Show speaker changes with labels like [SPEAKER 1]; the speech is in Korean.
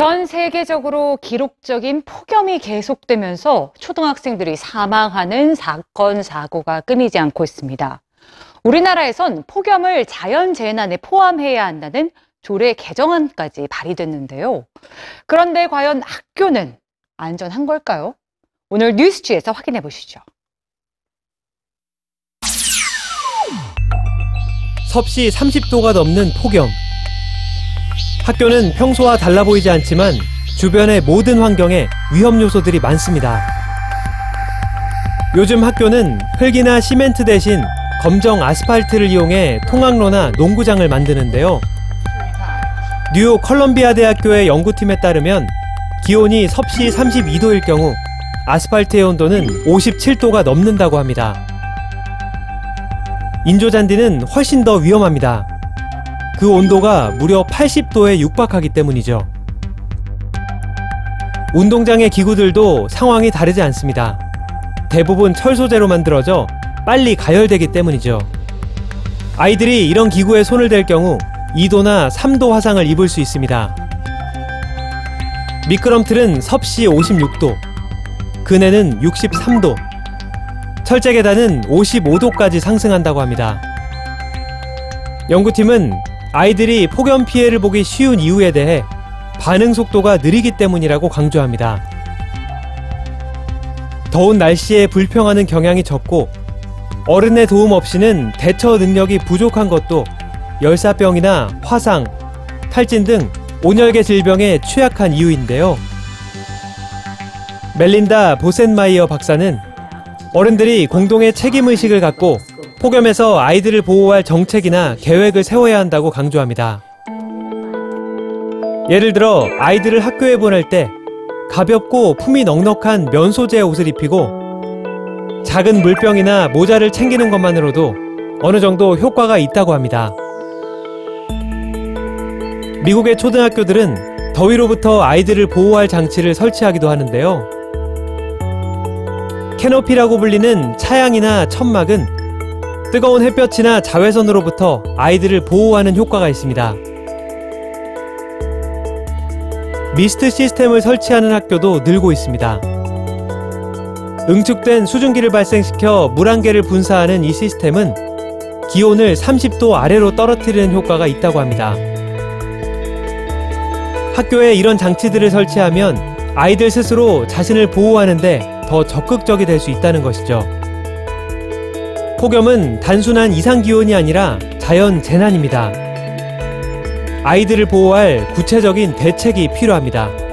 [SPEAKER 1] 전 세계적으로 기록적인 폭염이 계속되면서 초등학생들이 사망하는 사건, 사고가 끊이지 않고 있습니다. 우리나라에선 폭염을 자연재난에 포함해야 한다는 조례 개정안까지 발의됐는데요. 그런데 과연 학교는 안전한 걸까요? 오늘 뉴스지에서 확인해 보시죠.
[SPEAKER 2] 섭씨 30도가 넘는 폭염. 학교는 평소와 달라 보이지 않지만 주변의 모든 환경에 위험 요소들이 많습니다. 요즘 학교는 흙이나 시멘트 대신 검정 아스팔트를 이용해 통학로나 농구장을 만드는데요. 뉴욕 컬럼비아 대학교의 연구팀에 따르면 기온이 섭씨 32도일 경우 아스팔트의 온도는 57도가 넘는다고 합니다. 인조잔디는 훨씬 더 위험합니다. 그 온도가 무려 80도에 육박하기 때문이죠. 운동장의 기구들도 상황이 다르지 않습니다. 대부분 철 소재로 만들어져 빨리 가열되기 때문이죠. 아이들이 이런 기구에 손을 댈 경우 2도나 3도 화상을 입을 수 있습니다. 미끄럼틀은 섭씨 56도, 그네는 63도, 철제 계단은 55도까지 상승한다고 합니다. 연구팀은 아이들이 폭염 피해를 보기 쉬운 이유에 대해 반응 속도가 느리기 때문이라고 강조합니다. 더운 날씨에 불평하는 경향이 적고 어른의 도움 없이는 대처 능력이 부족한 것도 열사병이나 화상, 탈진 등 온열계 질병에 취약한 이유인데요. 멜린다 보센마이어 박사는 어른들이 공동의 책임의식을 갖고 폭염에서 아이들을 보호할 정책이나 계획을 세워야 한다고 강조합니다. 예를 들어 아이들을 학교에 보낼 때 가볍고 품이 넉넉한 면 소재의 옷을 입히고 작은 물병이나 모자를 챙기는 것만으로도 어느 정도 효과가 있다고 합니다. 미국의 초등학교들은 더위로부터 아이들을 보호할 장치를 설치하기도 하는데요. 캐노피라고 불리는 차양이나 천막은 뜨거운 햇볕이나 자외선으로부터 아이들을 보호하는 효과가 있습니다. 미스트 시스템을 설치하는 학교도 늘고 있습니다. 응축된 수증기를 발생시켜 물안개를 분사하는 이 시스템은 기온을 30도 아래로 떨어뜨리는 효과가 있다고 합니다. 학교에 이런 장치들을 설치하면 아이들 스스로 자신을 보호하는데 더 적극적이 될 수 있다는 것이죠. 폭염은 단순한 이상 기온이 아니라 자연 재난입니다. 아이들을 보호할 구체적인 대책이 필요합니다.